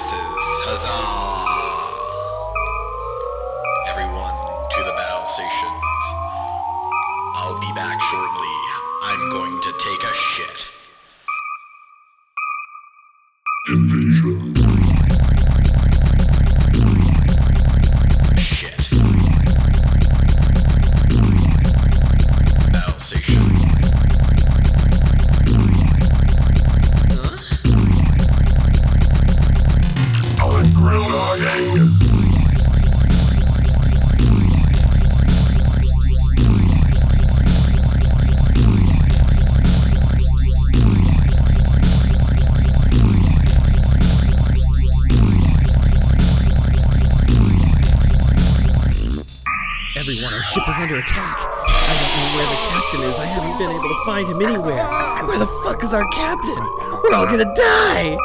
horses. Huzzah! Everyone to the battle stations. I'll be back shortly. I'm going to take a shit. Everyone, our ship is under attack. I don't know where the captain is. I haven't been able to find him anywhere. Where the fuck is our captain? We're all gonna die!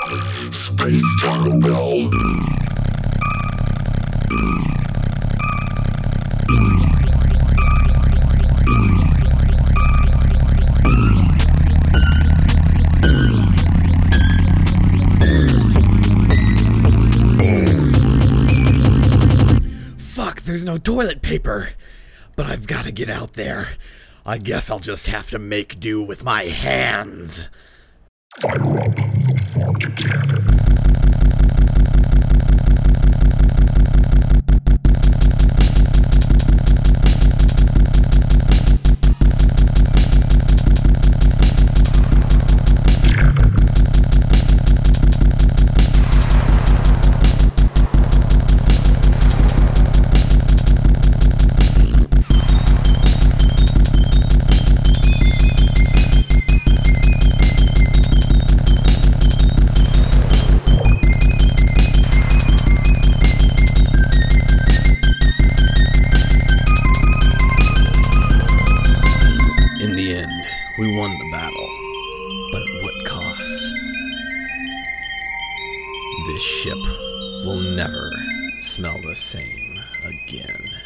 Space Taco Bell. Toilet paper. But I've gotta get out there. I guess I'll just have to make do with my hands. The cannon. The battle. But at what cost? This ship will never smell the same again.